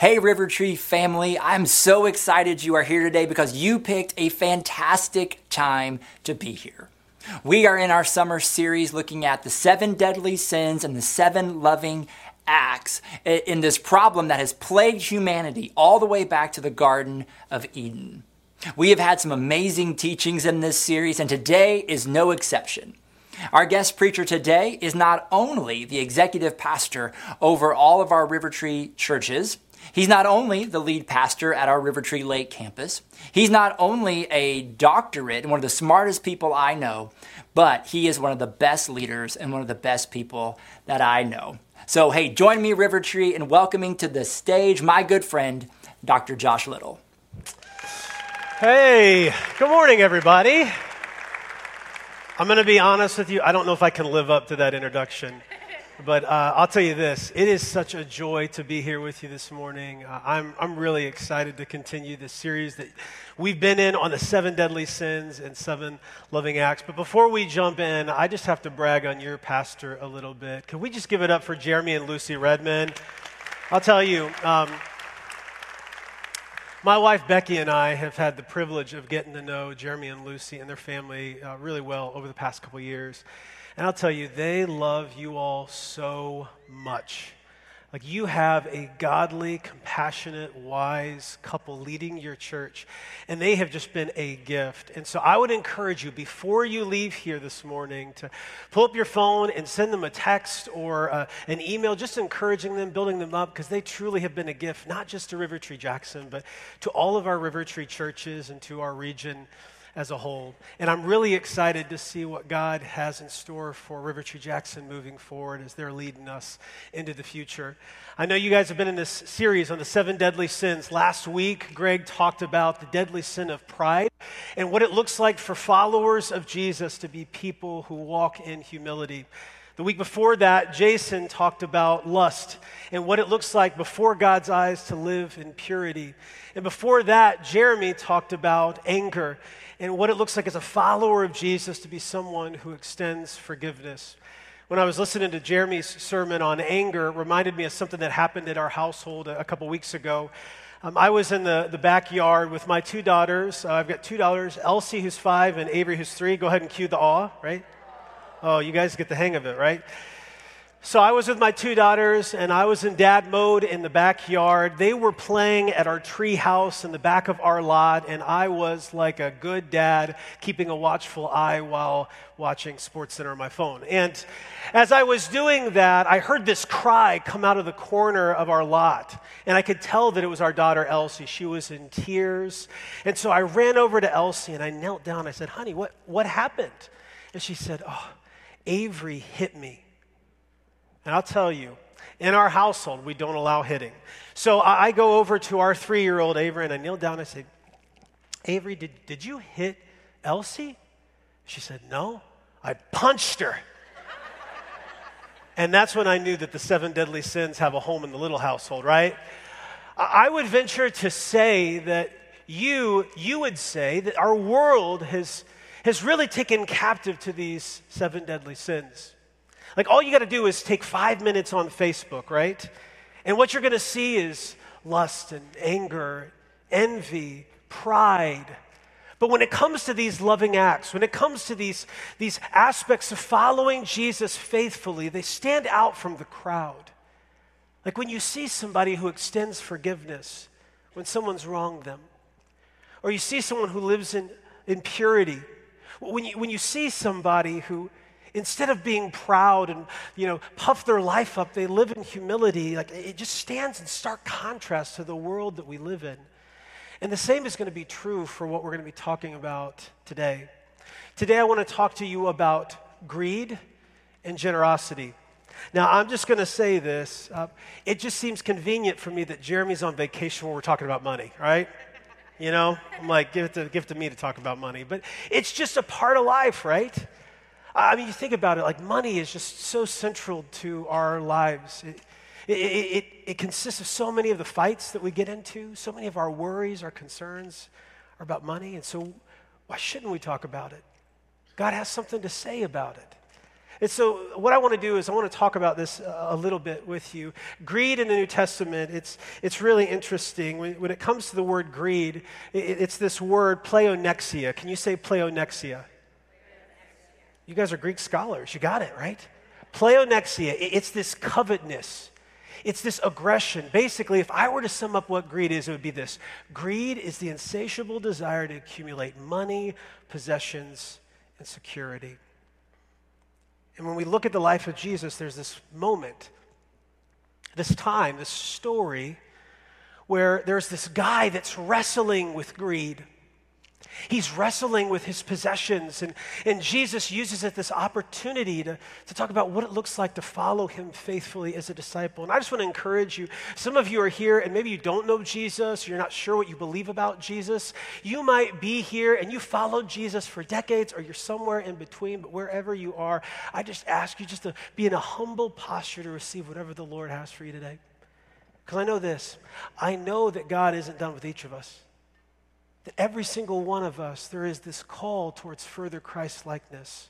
Hey, River Tree family, I'm so excited you are here today because you picked a fantastic time to be here. We are in our summer series looking at the seven deadly sins and the seven loving acts in this problem that has plagued humanity all the way back to the Garden of Eden. We have had some amazing teachings in this series, and today is no exception. Our guest preacher today is not only the executive pastor over all of our River Tree churches, He's not only the lead pastor at our River Tree Lake campus, he's not only a doctorate and one of the smartest people I know, but he is one of the best leaders and one of the best people that I know. So, hey, join me, River Tree, in welcoming to the stage my good friend, Dr. Josh Little. Hey, good morning, everybody. I'm going to be honest with you. I don't know if I can live up to that introduction. But uh, I'll tell you this it is such a joy to be here with you this morning. Uh, I'm, I'm really excited to continue this series that we've been in on the seven deadly sins and seven loving acts. But before we jump in, I just have to brag on your pastor a little bit. Can we just give it up for Jeremy and Lucy Redmond? I'll tell you. Um, my wife Becky and I have had the privilege of getting to know Jeremy and Lucy and their family uh, really well over the past couple years. And I'll tell you, they love you all so much. Like you have a godly, compassionate, wise couple leading your church, and they have just been a gift. And so I would encourage you before you leave here this morning to pull up your phone and send them a text or uh, an email, just encouraging them, building them up, because they truly have been a gift, not just to River Tree Jackson, but to all of our River Tree churches and to our region as a whole. And I'm really excited to see what God has in store for River Tree Jackson moving forward as they're leading us into the future. I know you guys have been in this series on the seven deadly sins. Last week, Greg talked about the deadly sin of pride and what it looks like for followers of Jesus to be people who walk in humility. The week before that, Jason talked about lust and what it looks like before God's eyes to live in purity. And before that, Jeremy talked about anger and what it looks like as a follower of Jesus to be someone who extends forgiveness. When I was listening to Jeremy's sermon on anger, it reminded me of something that happened at our household a, a couple weeks ago. Um, I was in the, the backyard with my two daughters. Uh, I've got two daughters, Elsie, who's five, and Avery, who's three. Go ahead and cue the awe, right? Oh, you guys get the hang of it, right? So I was with my two daughters and I was in dad mode in the backyard. They were playing at our tree house in the back of our lot and I was like a good dad keeping a watchful eye while watching SportsCenter on my phone. And as I was doing that, I heard this cry come out of the corner of our lot. And I could tell that it was our daughter Elsie. She was in tears. And so I ran over to Elsie and I knelt down. I said, "Honey, what what happened?" And she said, "Oh, Avery hit me." And I'll tell you, in our household, we don't allow hitting. So I, go over to our three year old Avery and I kneel down and I say, Avery, did, did you hit Elsie? She said, No, I punched her. and that's when I knew that the seven deadly sins have a home in the little household, right? I would venture to say that you, you would say that our world has, has really taken captive to these seven deadly sins. Like, all you got to do is take five minutes on Facebook, right? And what you're going to see is lust and anger, envy, pride. But when it comes to these loving acts, when it comes to these, these aspects of following Jesus faithfully, they stand out from the crowd. Like when you see somebody who extends forgiveness when someone's wronged them, or you see someone who lives in, in purity, when you, when you see somebody who Instead of being proud and, you know, puff their life up, they live in humility. Like it just stands in stark contrast to the world that we live in. And the same is going to be true for what we're going to be talking about today. Today, I want to talk to you about greed and generosity. Now, I'm just going to say this. Uh, it just seems convenient for me that Jeremy's on vacation when we're talking about money, right? You know, I'm like, give it, to, give it to me to talk about money. But it's just a part of life, right? I mean, you think about it, like money is just so central to our lives. It, it, it, it, consists of so many of the fights that we get into, so many of our worries, our concerns are about money. And so, why shouldn't we talk about it? God has something to say about it. And so, what I want to do is, I want to talk about this uh, a little bit with you. Greed in the New Testament, it's, it's really interesting. When, when it comes to the word greed, it, it's this word pleonexia. Can you say pleonexia? You guys are Greek scholars. You got it, right? Pleonexia, it's this covetousness. It's this aggression. Basically, if I were to sum up what greed is, it would be this greed is the insatiable desire to accumulate money, possessions, and security. And when we look at the life of Jesus, there's this moment, this time, this story where there's this guy that's wrestling with greed. He's wrestling with his possessions, and, and Jesus uses it this opportunity to, to talk about what it looks like to follow him faithfully as a disciple. And I just want to encourage you. Some of you are here, and maybe you don't know Jesus, you're not sure what you believe about Jesus. You might be here and you followed Jesus for decades, or you're somewhere in between, but wherever you are, I just ask you just to be in a humble posture to receive whatever the Lord has for you today. Because I know this I know that God isn't done with each of us that every single one of us, there is this call towards further Christ likeness.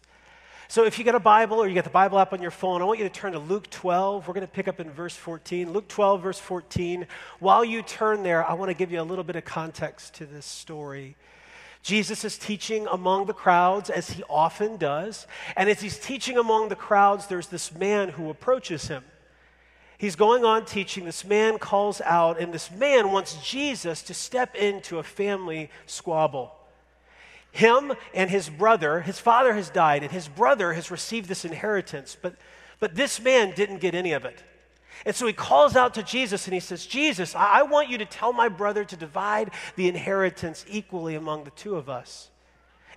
So if you got a Bible or you got the Bible app on your phone, I want you to turn to Luke 12. We're going to pick up in verse 14. Luke 12, verse 14. While you turn there, I want to give you a little bit of context to this story. Jesus is teaching among the crowds, as he often does. And as he's teaching among the crowds, there's this man who approaches him. He's going on teaching. This man calls out, and this man wants Jesus to step into a family squabble. Him and his brother, his father has died, and his brother has received this inheritance, but, but this man didn't get any of it. And so he calls out to Jesus and he says, Jesus, I, want you to tell my brother to divide the inheritance equally among the two of us.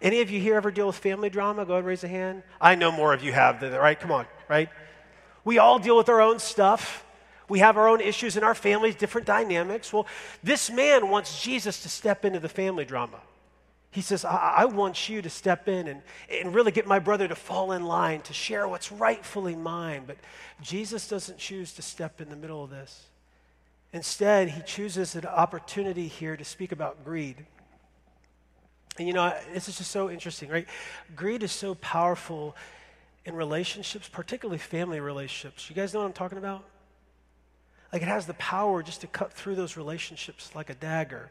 Any of you here ever deal with family drama? Go ahead and raise a hand. I know more of you have, than, that. right? Come on, right? We all deal with our own stuff. We have our own issues in our families, different dynamics. Well, this man wants Jesus to step into the family drama. He says, I, I want you to step in and, and really get my brother to fall in line, to share what's rightfully mine. But Jesus doesn't choose to step in the middle of this. Instead, he chooses an opportunity here to speak about greed. And you know, this is just so interesting, right? Greed is so powerful in relationships, particularly family relationships. You guys know what I'm talking about? Like it has the power just to cut through those relationships like a dagger.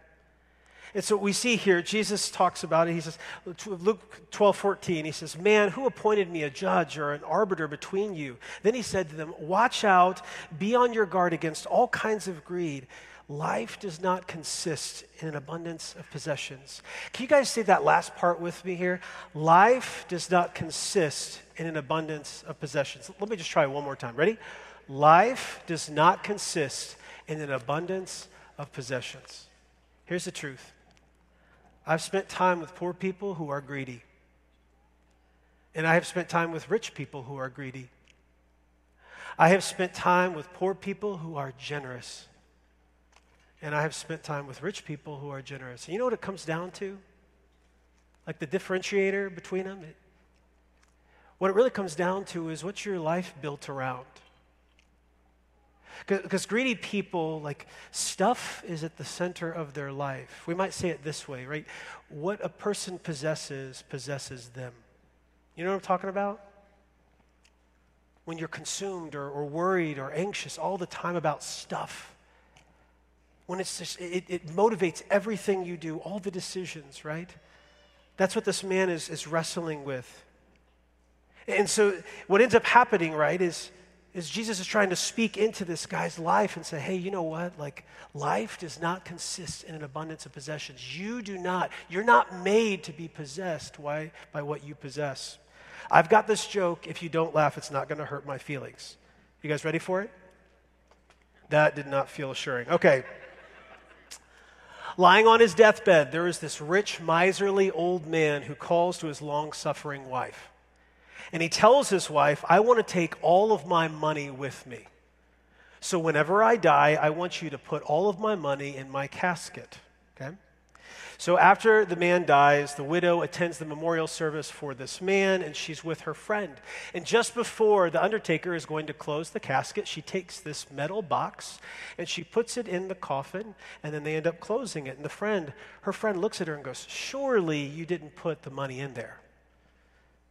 And so we see here, Jesus talks about it. He says, Luke 12, 14, he says, Man, who appointed me a judge or an arbiter between you? Then he said to them, Watch out, be on your guard against all kinds of greed. Life does not consist in an abundance of possessions. Can you guys say that last part with me here? Life does not consist in an abundance of possessions. Let me just try one more time. Ready? Life does not consist in an abundance of possessions. Here's the truth I've spent time with poor people who are greedy, and I have spent time with rich people who are greedy. I have spent time with poor people who are generous, and I have spent time with rich people who are generous. And you know what it comes down to? Like the differentiator between them? It, what it really comes down to is what's your life built around? Because greedy people, like, stuff is at the center of their life. We might say it this way, right? What a person possesses, possesses them. You know what I'm talking about? When you're consumed or, or worried or anxious all the time about stuff, when it's just, it, it motivates everything you do, all the decisions, right? That's what this man is, is wrestling with. And so, what ends up happening, right, is, is Jesus is trying to speak into this guy's life and say, hey, you know what? Like, life does not consist in an abundance of possessions. You do not, you're not made to be possessed by, by what you possess. I've got this joke. If you don't laugh, it's not going to hurt my feelings. You guys ready for it? That did not feel assuring. Okay. Lying on his deathbed, there is this rich, miserly old man who calls to his long suffering wife. And he tells his wife, I want to take all of my money with me. So whenever I die, I want you to put all of my money in my casket. Okay? So after the man dies, the widow attends the memorial service for this man, and she's with her friend. And just before the undertaker is going to close the casket, she takes this metal box and she puts it in the coffin, and then they end up closing it. And the friend, her friend looks at her and goes, Surely you didn't put the money in there.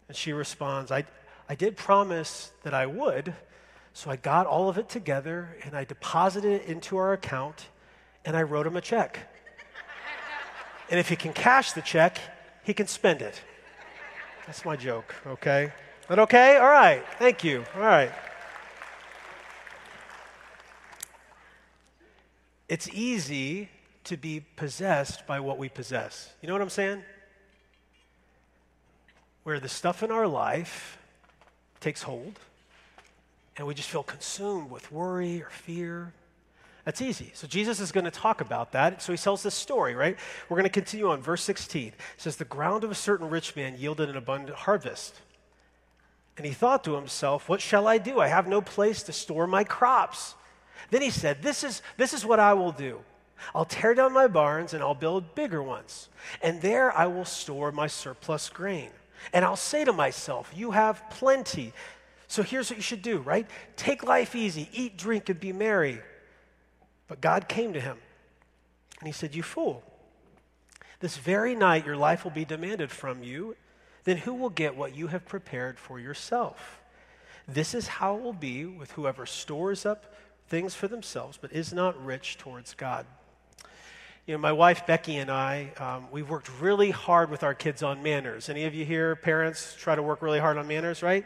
And she responds, I, I did promise that I would, so I got all of it together and I deposited it into our account and I wrote him a check. And if he can cash the check, he can spend it. That's my joke, okay? That okay? All right. Thank you. All right. It's easy to be possessed by what we possess. You know what I'm saying? Where the stuff in our life takes hold and we just feel consumed with worry or fear. That's easy. So Jesus is going to talk about that. So he tells this story, right? We're going to continue on. Verse 16 it says, The ground of a certain rich man yielded an abundant harvest. And he thought to himself, What shall I do? I have no place to store my crops. Then he said, This is, this is what I will do. I'll tear down my barns and I'll build bigger ones. And there I will store my surplus grain. And I'll say to myself, You have plenty. So here's what you should do, right? Take life easy, eat, drink, and be merry. But God came to him and he said, You fool. This very night your life will be demanded from you. Then who will get what you have prepared for yourself? This is how it will be with whoever stores up things for themselves, but is not rich towards God. You know, my wife Becky and I, um, we've worked really hard with our kids on manners. Any of you here, parents, try to work really hard on manners, right?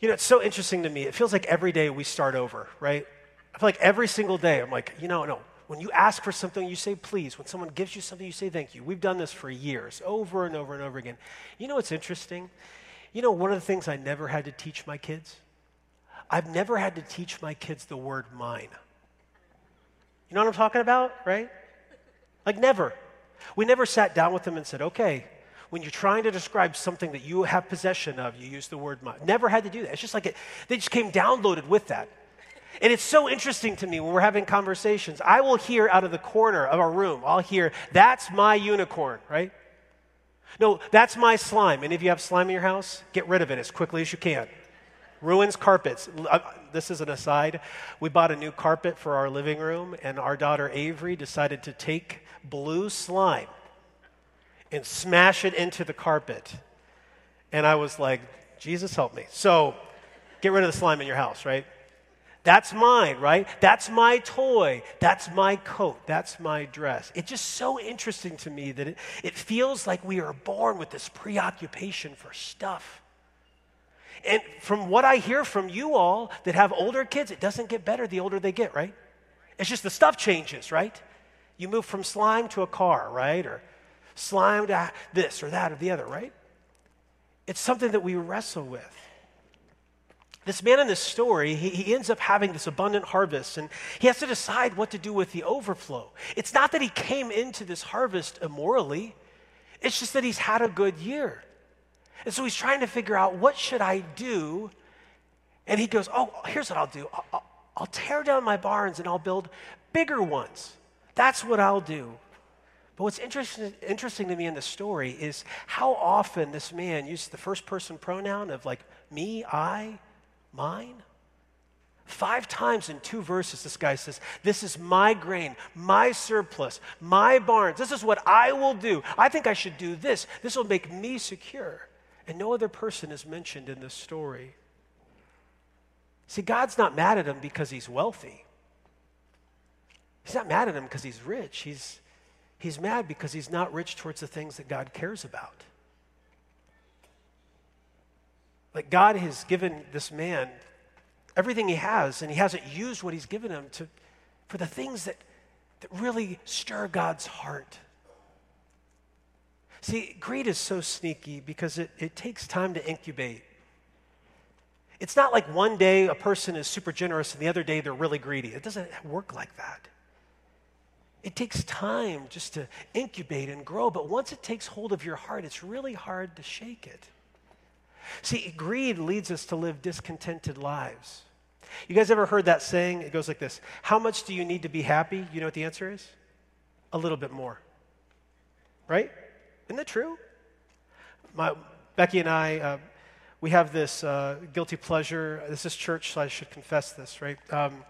You know, it's so interesting to me. It feels like every day we start over, right? I feel like every single day I'm like, you know, no. When you ask for something, you say please. When someone gives you something, you say thank you. We've done this for years, over and over and over again. You know what's interesting? You know, one of the things I never had to teach my kids? I've never had to teach my kids the word mine. You know what I'm talking about, right? Like, never. We never sat down with them and said, okay, when you're trying to describe something that you have possession of, you use the word mine. Never had to do that. It's just like it, they just came downloaded with that. And it's so interesting to me when we're having conversations. I will hear out of the corner of our room, I'll hear, that's my unicorn, right? No, that's my slime. And if you have slime in your house, get rid of it as quickly as you can ruins carpets. Uh, this is an aside. We bought a new carpet for our living room, and our daughter Avery decided to take blue slime and smash it into the carpet. And I was like, Jesus help me. So get rid of the slime in your house, right? That's mine, right? That's my toy. That's my coat. That's my dress. It's just so interesting to me that it, it feels like we are born with this preoccupation for stuff. And from what I hear from you all that have older kids, it doesn't get better the older they get, right? It's just the stuff changes, right? You move from slime to a car, right? Or slime to this or that or the other, right? It's something that we wrestle with. This man in this story, he, he, ends up having this abundant harvest, and he has to decide what to do with the overflow. It's not that he came into this harvest immorally, it's just that he's had a good year. And so he's trying to figure out what should I do? And he goes, Oh, here's what I'll do I'll, I'll, tear down my barns and I'll build bigger ones. That's what I'll do. But what's interesting, interesting to me in the story is how often this man uses the first person pronoun of like me, I, mine. Five times in two verses, this guy says, This is my grain, my surplus, my barns. This is what I will do. I think I should do this. This will make me secure. And no other person is mentioned in this story. See, God's not mad at him because he's wealthy. He's not mad at him because he's rich. He's, he's mad because he's not rich towards the things that God cares about. Like God has given this man everything he has, and he hasn't used what he's given him to, for the things that, that really stir God's heart. See, greed is so sneaky because it, it takes time to incubate. It's not like one day a person is super generous and the other day they're really greedy. It doesn't work like that. It takes time just to incubate and grow, but once it takes hold of your heart, it's really hard to shake it. See, greed leads us to live discontented lives. You guys ever heard that saying? It goes like this How much do you need to be happy? You know what the answer is? A little bit more. Right? Isn't that true? My, Becky and I, uh, we have this uh, guilty pleasure. This is church, so I should confess this, right? Um,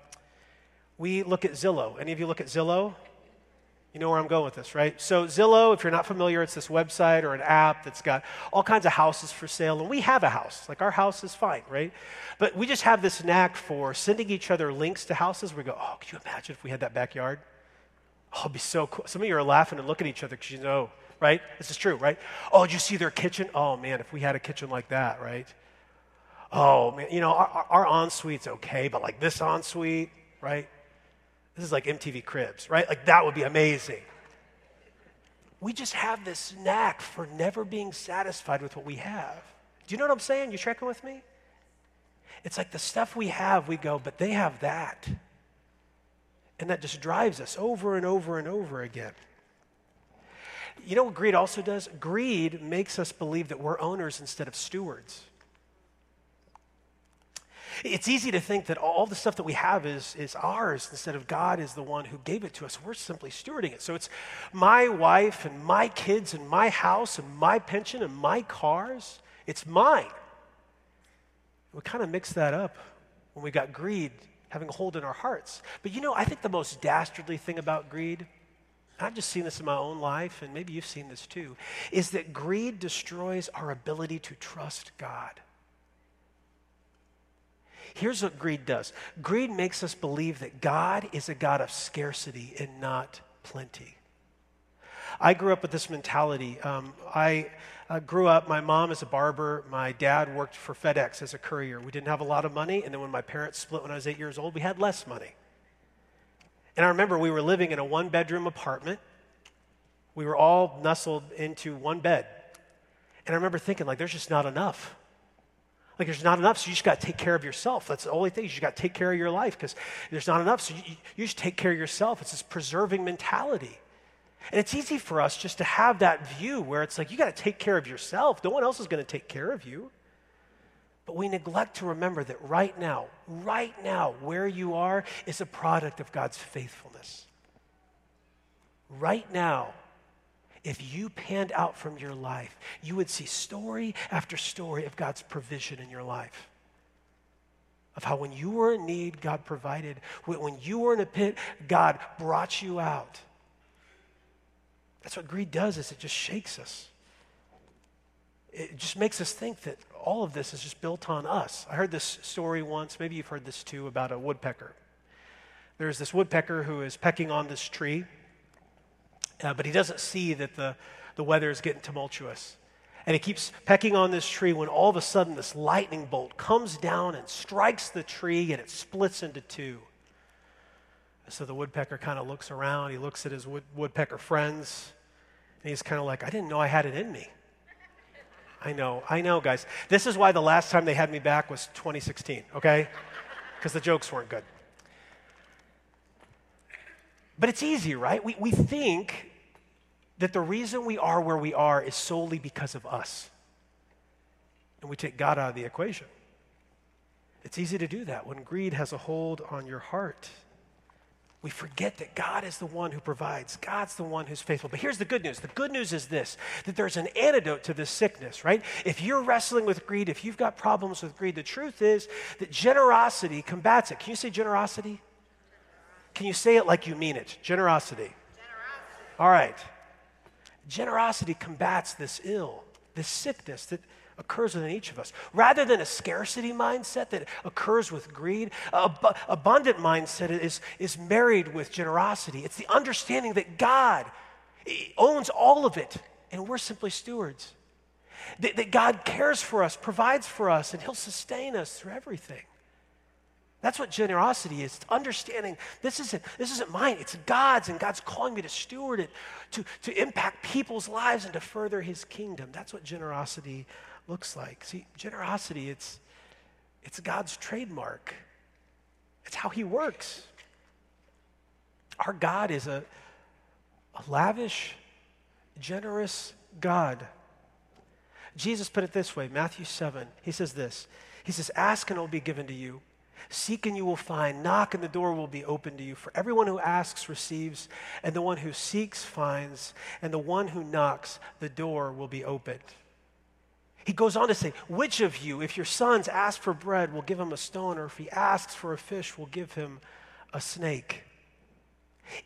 we look at Zillow. Any of you look at Zillow? You know where I'm going with this, right? So, Zillow, if you're not familiar, it's this website or an app that's got all kinds of houses for sale. And we have a house. Like, our house is fine, right? But we just have this knack for sending each other links to houses. We go, oh, could you imagine if we had that backyard? Oh, it'd be so cool. Some of you are laughing and looking at each other because you know, right? This is true, right? Oh, did you see their kitchen? Oh, man, if we had a kitchen like that, right? Oh, man, you know, our, our ensuite's okay, but like this ensuite, right? This is like MTV Cribs, right? Like that would be amazing. We just have this knack for never being satisfied with what we have. Do you know what I'm saying? You tracking with me? It's like the stuff we have, we go, but they have that. And that just drives us over and over and over again. You know what greed also does? Greed makes us believe that we're owners instead of stewards. It's easy to think that all the stuff that we have is, is ours instead of God is the one who gave it to us. We're simply stewarding it. So it's my wife and my kids and my house and my pension and my cars. It's mine. We kind of mix that up when we got greed having a hold in our hearts. But you know, I think the most dastardly thing about greed, I've just seen this in my own life, and maybe you've seen this too, is that greed destroys our ability to trust God. Here's what greed does greed makes us believe that God is a God of scarcity and not plenty. I grew up with this mentality. Um, I uh, grew up, my mom is a barber, my dad worked for FedEx as a courier. We didn't have a lot of money, and then when my parents split when I was eight years old, we had less money. And I remember we were living in a one bedroom apartment. We were all nestled into one bed. And I remember thinking, like, there's just not enough. Like there's not enough, so you just got to take care of yourself. That's the only thing. You just got to take care of your life because there's not enough, so you, you just take care of yourself. It's this preserving mentality. And it's easy for us just to have that view where it's like you got to take care of yourself. No one else is going to take care of you. But we neglect to remember that right now, right now, where you are is a product of God's faithfulness. Right now, if you panned out from your life, you would see story after story of God's provision in your life. Of how when you were in need, God provided. When you were in a pit, God brought you out. That's what greed does is it just shakes us. It just makes us think that all of this is just built on us. I heard this story once, maybe you've heard this too, about a woodpecker. There's this woodpecker who is pecking on this tree uh, but he doesn't see that the, the weather is getting tumultuous. And he keeps pecking on this tree when all of a sudden this lightning bolt comes down and strikes the tree and it splits into two. So the woodpecker kind of looks around. He looks at his wood, woodpecker friends. And he's kind of like, I didn't know I had it in me. I know, I know, guys. This is why the last time they had me back was 2016, okay? Because the jokes weren't good. But it's easy, right? We, we think that the reason we are where we are is solely because of us. And we take God out of the equation. It's easy to do that when greed has a hold on your heart. We forget that God is the one who provides. God's the one who's faithful. But here's the good news. The good news is this that there's an antidote to this sickness, right? If you're wrestling with greed, if you've got problems with greed, the truth is that generosity combats it. Can you say generosity? Can you say it like you mean it? Generosity. Generosity. All right. Generosity combats this ill, this sickness that occurs within each of us. Rather than a scarcity mindset that occurs with greed, ab- abundant mindset is, is married with generosity. It's the understanding that God owns all of it, and we're simply stewards. That, that God cares for us, provides for us, and He'll sustain us through everything. That's what generosity is. It's understanding this isn't, this isn't mine, it's God's, and God's calling me to steward it, to, to impact people's lives and to further his kingdom. That's what generosity looks like. See, generosity, it's, it's God's trademark. It's how he works. Our God is a, a lavish, generous God. Jesus put it this way Matthew 7. He says this He says, Ask and it will be given to you. Seek and you will find. Knock and the door will be open to you. For everyone who asks receives, and the one who seeks finds, and the one who knocks, the door will be opened. He goes on to say, Which of you, if your sons ask for bread, will give him a stone, or if he asks for a fish, will give him a snake?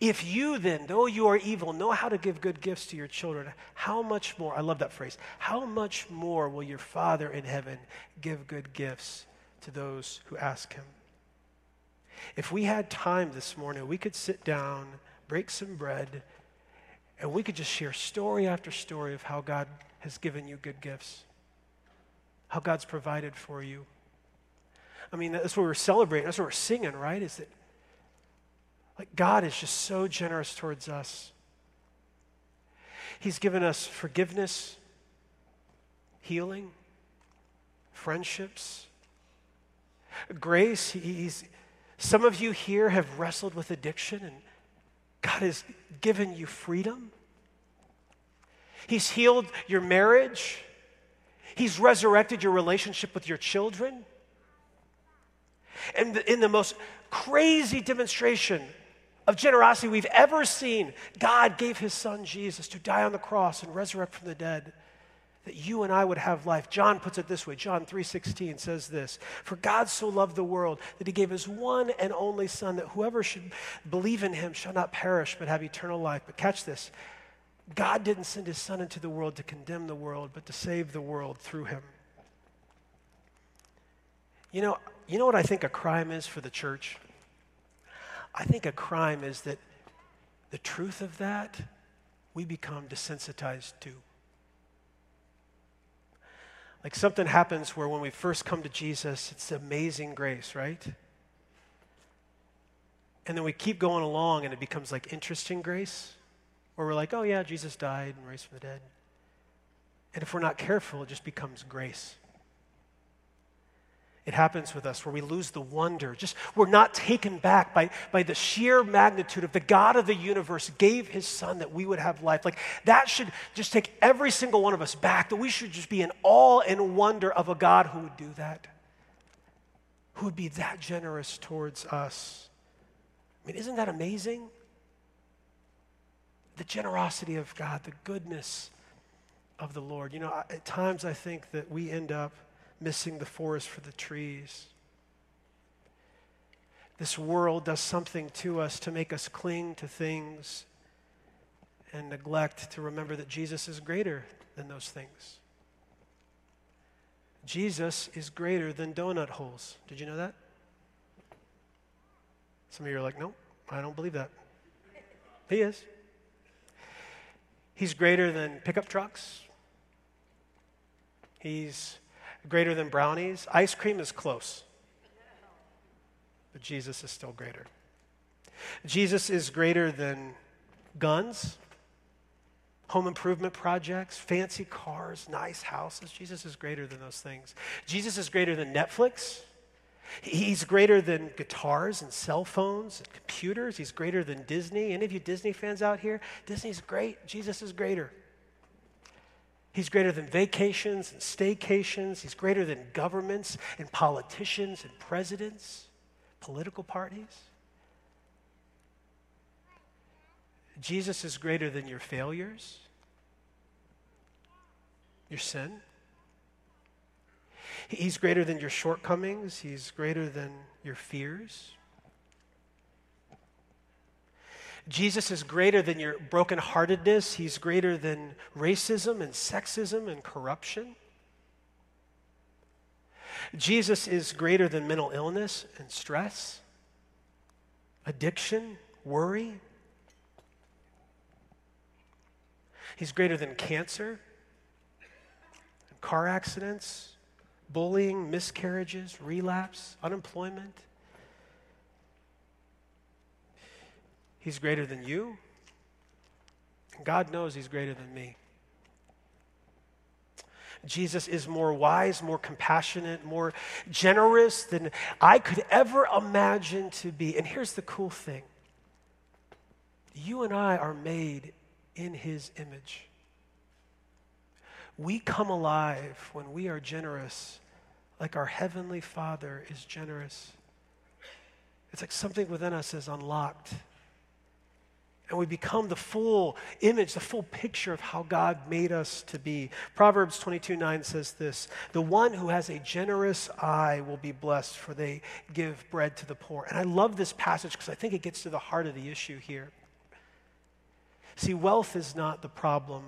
If you then, though you are evil, know how to give good gifts to your children, how much more, I love that phrase, how much more will your Father in heaven give good gifts to those who ask him? If we had time this morning, we could sit down, break some bread, and we could just share story after story of how God has given you good gifts, how God's provided for you. I mean, that's what we're celebrating, that's what we're singing, right? Is that like God is just so generous towards us. He's given us forgiveness, healing, friendships, grace. He's, some of you here have wrestled with addiction, and God has given you freedom. He's healed your marriage. He's resurrected your relationship with your children. And in the most crazy demonstration of generosity we've ever seen, God gave his son Jesus to die on the cross and resurrect from the dead that you and I would have life. John puts it this way. John 3:16 says this, "For God so loved the world that he gave his one and only son that whoever should believe in him shall not perish but have eternal life." But catch this. God didn't send his son into the world to condemn the world, but to save the world through him. You know, you know what I think a crime is for the church? I think a crime is that the truth of that we become desensitized to. Like something happens where when we first come to Jesus, it's amazing grace, right? And then we keep going along and it becomes like interesting grace, where we're like, oh yeah, Jesus died and raised from the dead. And if we're not careful, it just becomes grace. It happens with us where we lose the wonder. Just we're not taken back by, by the sheer magnitude of the God of the universe gave his son that we would have life. Like that should just take every single one of us back, that we should just be in awe and wonder of a God who would do that, who would be that generous towards us. I mean, isn't that amazing? The generosity of God, the goodness of the Lord. You know, at times I think that we end up missing the forest for the trees. This world does something to us to make us cling to things and neglect to remember that Jesus is greater than those things. Jesus is greater than donut holes. Did you know that? Some of you are like, no, I don't believe that. He is. He's greater than pickup trucks. He's greater than brownies. Ice cream is close, but Jesus is still greater. Jesus is greater than guns, home improvement projects, fancy cars, nice houses. Jesus is greater than those things. Jesus is greater than Netflix. He's greater than guitars and cell phones and computers. He's greater than Disney. Any of you Disney fans out here? Disney's great. Jesus is greater. He's greater than vacations and staycations. He's greater than governments and politicians and presidents, political parties. Jesus is greater than your failures, your sin. He's greater than your shortcomings. He's greater than your fears. Jesus is greater than your brokenheartedness. He's greater than racism and sexism and corruption. Jesus is greater than mental illness and stress, addiction, worry. He's greater than cancer, car accidents, bullying, miscarriages, relapse, unemployment. He's greater than you. God knows He's greater than me. Jesus is more wise, more compassionate, more generous than I could ever imagine to be. And here's the cool thing you and I are made in His image. We come alive when we are generous, like our Heavenly Father is generous. It's like something within us is unlocked And we become the full image, the full picture of how God made us to be. Proverbs 22 9 says this The one who has a generous eye will be blessed, for they give bread to the poor. And I love this passage because I think it gets to the heart of the issue here. See, wealth is not the problem.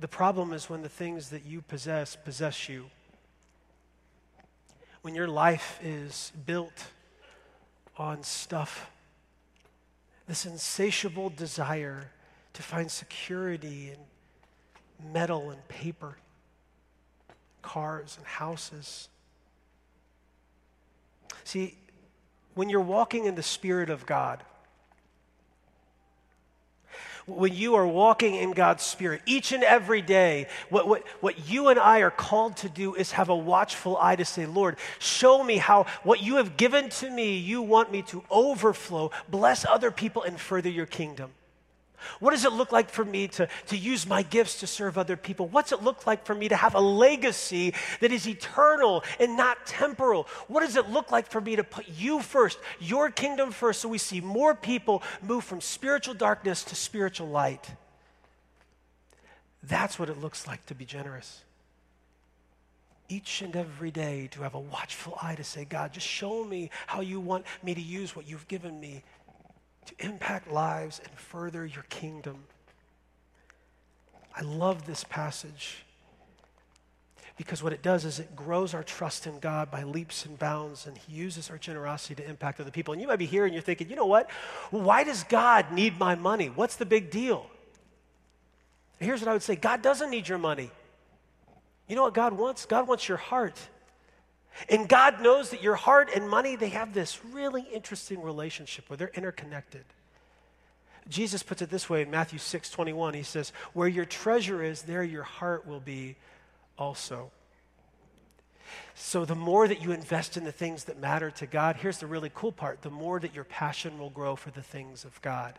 The problem is when the things that you possess possess you. When your life is built on stuff this insatiable desire to find security in metal and paper, cars and houses. See, when you're walking in the Spirit of God, when you are walking in God's Spirit, each and every day, what, what, what you and I are called to do is have a watchful eye to say, Lord, show me how what you have given to me, you want me to overflow, bless other people, and further your kingdom. What does it look like for me to, to use my gifts to serve other people? What's it look like for me to have a legacy that is eternal and not temporal? What does it look like for me to put you first, your kingdom first, so we see more people move from spiritual darkness to spiritual light? That's what it looks like to be generous. Each and every day to have a watchful eye to say, God, just show me how you want me to use what you've given me to impact lives and further your kingdom. I love this passage because what it does is it grows our trust in God by leaps and bounds, and He uses our generosity to impact other people. And you might be here and you're thinking, you know what? Why does God need my money? What's the big deal? here's what I would say God doesn't need your money. You know what God wants? God wants your heart. And God knows that your heart and money, they have this really interesting relationship where they're interconnected. Jesus puts it this way in Matthew 6 21. He says, Where your treasure is, there your heart will be also. So, the more that you invest in the things that matter to God, here's the really cool part the more that your passion will grow for the things of God.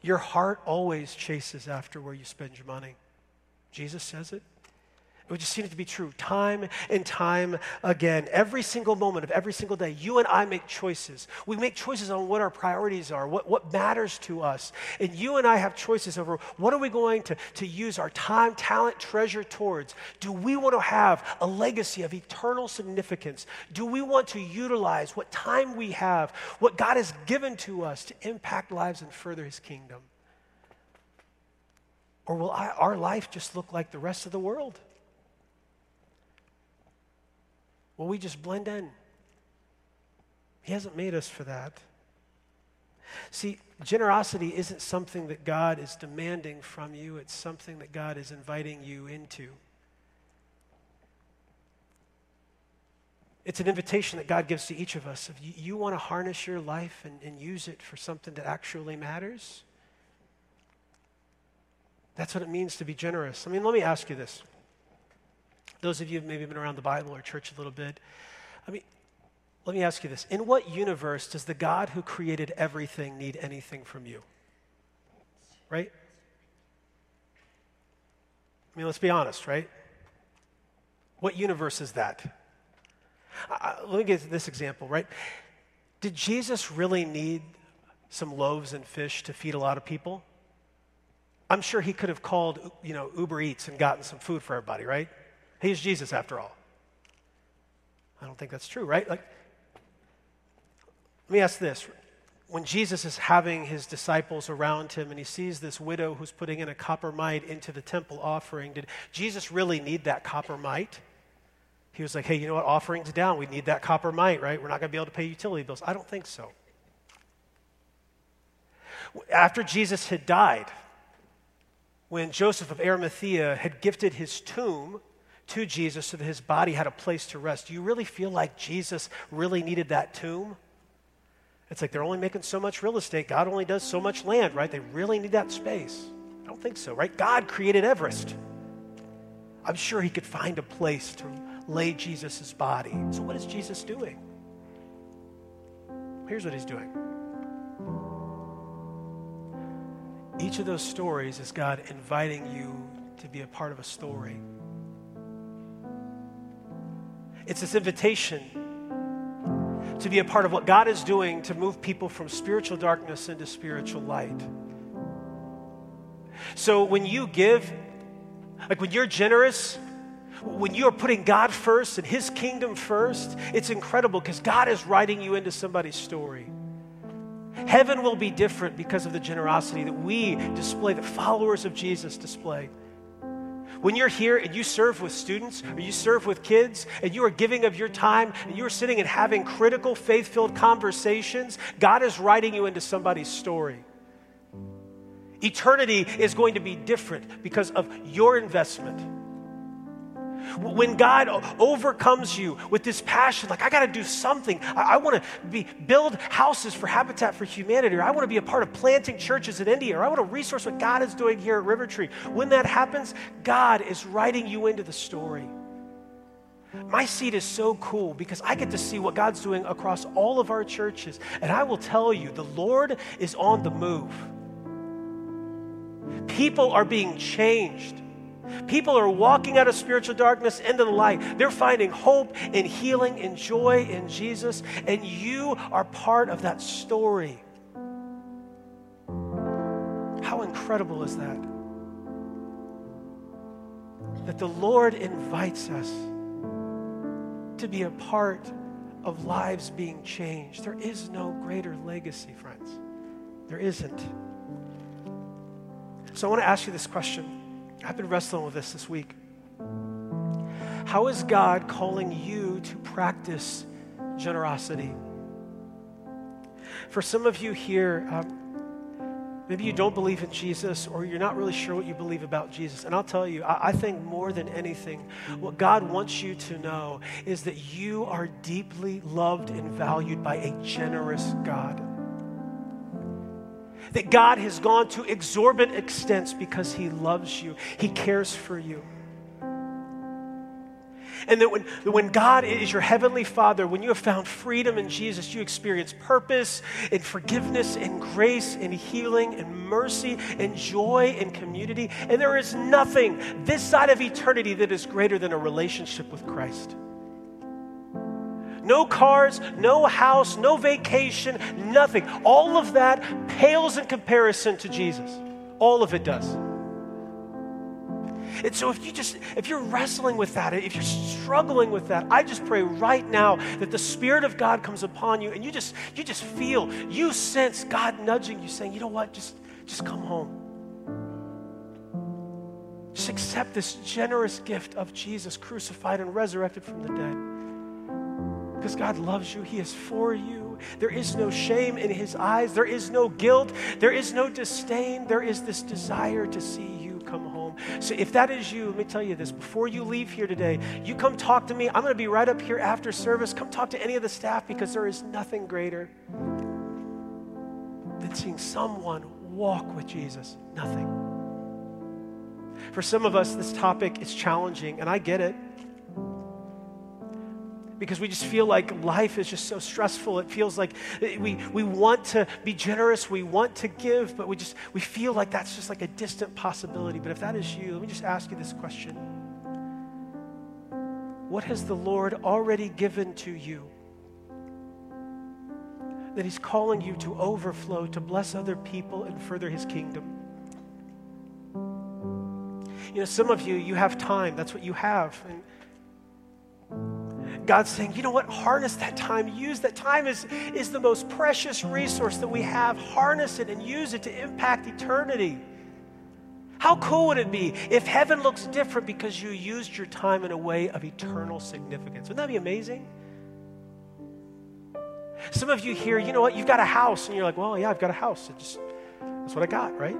Your heart always chases after where you spend your money. Jesus says it. We just seen it to be true time and time again. Every single moment of every single day, you and I make choices. We make choices on what our priorities are, what, what matters to us. And you and I have choices over what are we going to, to use our time, talent, treasure towards. Do we want to have a legacy of eternal significance? Do we want to utilize what time we have, what God has given to us to impact lives and further his kingdom? Or will I, our life just look like the rest of the world? Well, we just blend in. He hasn't made us for that. See, generosity isn't something that God is demanding from you, it's something that God is inviting you into. It's an invitation that God gives to each of us. If you, you want to harness your life and, and use it for something that actually matters, that's what it means to be generous. I mean, let me ask you this. Those of you who've maybe been around the Bible or church a little bit, I mean, let me ask you this. In what universe does the God who created everything need anything from you? Right? I mean, let's be honest, right? What universe is that? Uh, let me give this example, right? Did Jesus really need some loaves and fish to feed a lot of people? I'm sure he could have called, you know, Uber Eats and gotten some food for everybody, right? He's Jesus after all. I don't think that's true, right? Like, let me ask this. When Jesus is having his disciples around him and he sees this widow who's putting in a copper mite into the temple offering, did Jesus really need that copper mite? He was like, hey, you know what? Offering's down. We need that copper mite, right? We're not going to be able to pay utility bills. I don't think so. After Jesus had died, when Joseph of Arimathea had gifted his tomb to Jesus so that his body had a place to rest. Do you really feel like Jesus really needed that tomb? It's like they're only making so much real estate. God only does so much land, right? They really need that space. I don't think so, right? God created Everest. I'm sure he could find a place to lay Jesus' body. So, what is Jesus doing? Here's what he's doing. Each of those stories is God inviting you to be a part of a story. It's this invitation to be a part of what God is doing to move people from spiritual darkness into spiritual light. So when you give, like when you're generous, when you are putting God first and His kingdom first, it's incredible because God is writing you into somebody's story. Heaven will be different because of the generosity that we display, the followers of Jesus display. When you're here and you serve with students or you serve with kids and you are giving of your time and you are sitting and having critical, faith filled conversations, God is writing you into somebody's story. Eternity is going to be different because of your investment. When God overcomes you with this passion, like, I got to do something. I, I want to build houses for Habitat for Humanity, or I want to be a part of planting churches in India, or I want to resource what God is doing here at River Tree. When that happens, God is writing you into the story. My seat is so cool because I get to see what God's doing across all of our churches. And I will tell you, the Lord is on the move. People are being changed. People are walking out of spiritual darkness into the light. They're finding hope and healing and joy in Jesus, and you are part of that story. How incredible is that? That the Lord invites us to be a part of lives being changed. There is no greater legacy, friends. There isn't. So I want to ask you this question. I've been wrestling with this this week. How is God calling you to practice generosity? For some of you here, um, maybe you don't believe in Jesus or you're not really sure what you believe about Jesus. And I'll tell you, I, I think more than anything, what God wants you to know is that you are deeply loved and valued by a generous God that God has gone to exorbitant extents because He loves you, He cares for you. And that when, that when God is your heavenly Father, when you have found freedom in Jesus, you experience purpose and forgiveness and grace and healing and mercy and joy and community. And there is nothing this side of eternity that is greater than a relationship with Christ. No cars, no house, no vacation, nothing. All of that pales in comparison to Jesus. All of it does. And so if you just if you're wrestling with that, if you're struggling with that, I just pray right now that the spirit of God comes upon you and you just you just feel, you sense God nudging you saying, "You know what? Just just come home." Just accept this generous gift of Jesus crucified and resurrected from the dead. Because God loves you, He is for you. There is no shame in His eyes, there is no guilt, there is no disdain. There is this desire to see you come home. So, if that is you, let me tell you this before you leave here today, you come talk to me. I'm going to be right up here after service. Come talk to any of the staff because there is nothing greater than seeing someone walk with Jesus. Nothing. For some of us, this topic is challenging, and I get it because we just feel like life is just so stressful. It feels like we, we want to be generous, we want to give, but we just we feel like that's just like a distant possibility. But if that is you, let me just ask you this question. What has the Lord already given to you? That He's calling you to overflow, to bless other people and further His kingdom. You know, some of you, you have time. That's what you have. And God's saying, you know what? Harness that time. Use that time is, is the most precious resource that we have. Harness it and use it to impact eternity. How cool would it be if heaven looks different because you used your time in a way of eternal significance? Wouldn't that be amazing? Some of you here, you know what? You've got a house, and you're like, well, yeah, I've got a house. It just, that's what I got, right?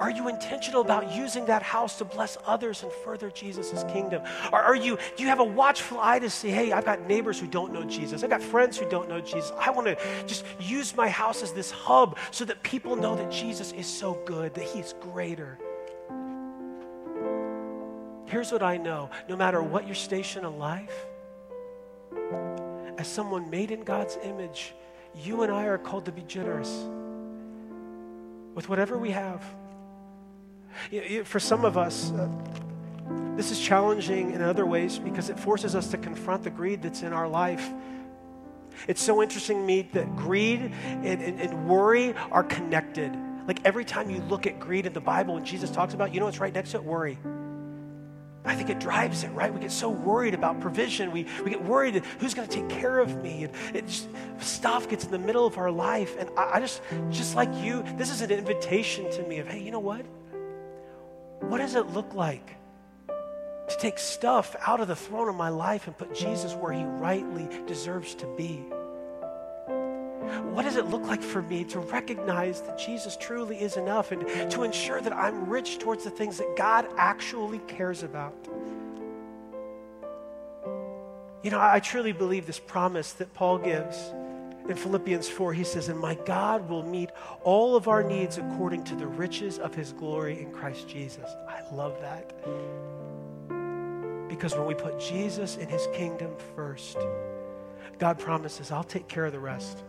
Are you intentional about using that house to bless others and further Jesus' kingdom? Or are you, do you have a watchful eye to say, hey, I've got neighbors who don't know Jesus. I've got friends who don't know Jesus. I want to just use my house as this hub so that people know that Jesus is so good, that he's greater. Here's what I know no matter what your station in life, as someone made in God's image, you and I are called to be generous with whatever we have. For some of us, uh, this is challenging in other ways because it forces us to confront the greed that's in our life. It's so interesting to me that greed and, and, and worry are connected. Like every time you look at greed in the Bible and Jesus talks about, you know what's right next to it? Worry. I think it drives it, right? We get so worried about provision. We, we get worried who's going to take care of me. And it just, stuff gets in the middle of our life. And I, I just, just like you, this is an invitation to me of, hey, you know what? What does it look like to take stuff out of the throne of my life and put Jesus where he rightly deserves to be? What does it look like for me to recognize that Jesus truly is enough and to ensure that I'm rich towards the things that God actually cares about? You know, I truly believe this promise that Paul gives in Philippians 4. He says, And my God will meet all of our needs according to the riches of his glory in Christ Jesus. I love that. Because when we put Jesus and his kingdom first, God promises, I'll take care of the rest.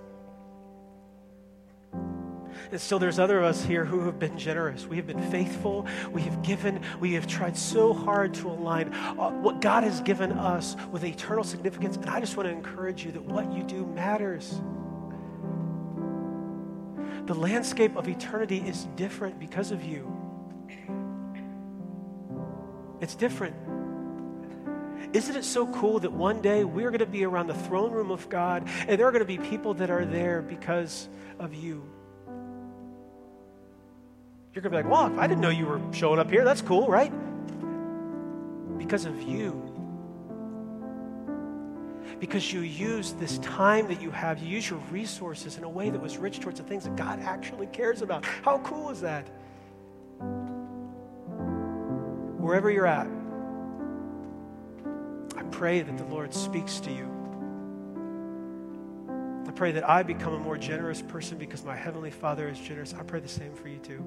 And still, there's other of us here who have been generous. We have been faithful. We have given. We have tried so hard to align uh, what God has given us with eternal significance. And I just want to encourage you that what you do matters. The landscape of eternity is different because of you. It's different. Isn't it so cool that one day we're going to be around the throne room of God and there are going to be people that are there because of you? You're going to be like, well, I didn't know you were showing up here. That's cool, right? Because of you. Because you use this time that you have, you use your resources in a way that was rich towards the things that God actually cares about. How cool is that? Wherever you're at, I pray that the Lord speaks to you. I pray that I become a more generous person because my Heavenly Father is generous. I pray the same for you too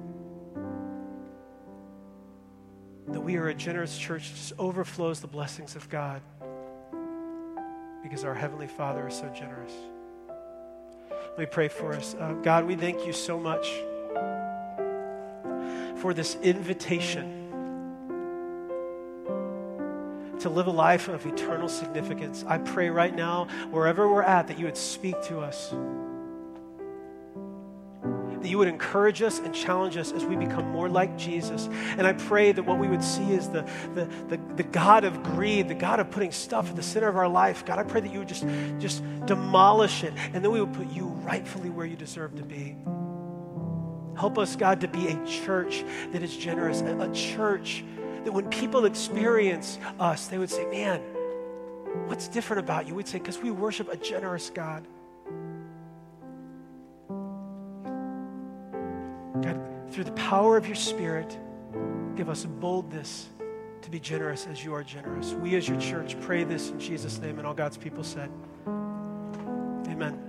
that we are a generous church just overflows the blessings of God because our Heavenly Father is so generous. Let me pray for us. Uh, God, we thank you so much for this invitation to live a life of eternal significance. I pray right now, wherever we're at, that you would speak to us that you would encourage us and challenge us as we become more like Jesus. And I pray that what we would see is the, the, the, the, God of greed, the God of putting stuff at the center of our life. God, I pray that you would just, just demolish it, and then we would put you rightfully where you deserve to be. Help us, God, to be a church that is generous, a church that when people experience us, they would say, Man, what's different about you? We'd say, Because we worship a generous God. God, through the power of your Spirit, give us boldness to be generous as you are generous. We, as your church, pray this in Jesus' name, and all God's people said, Amen.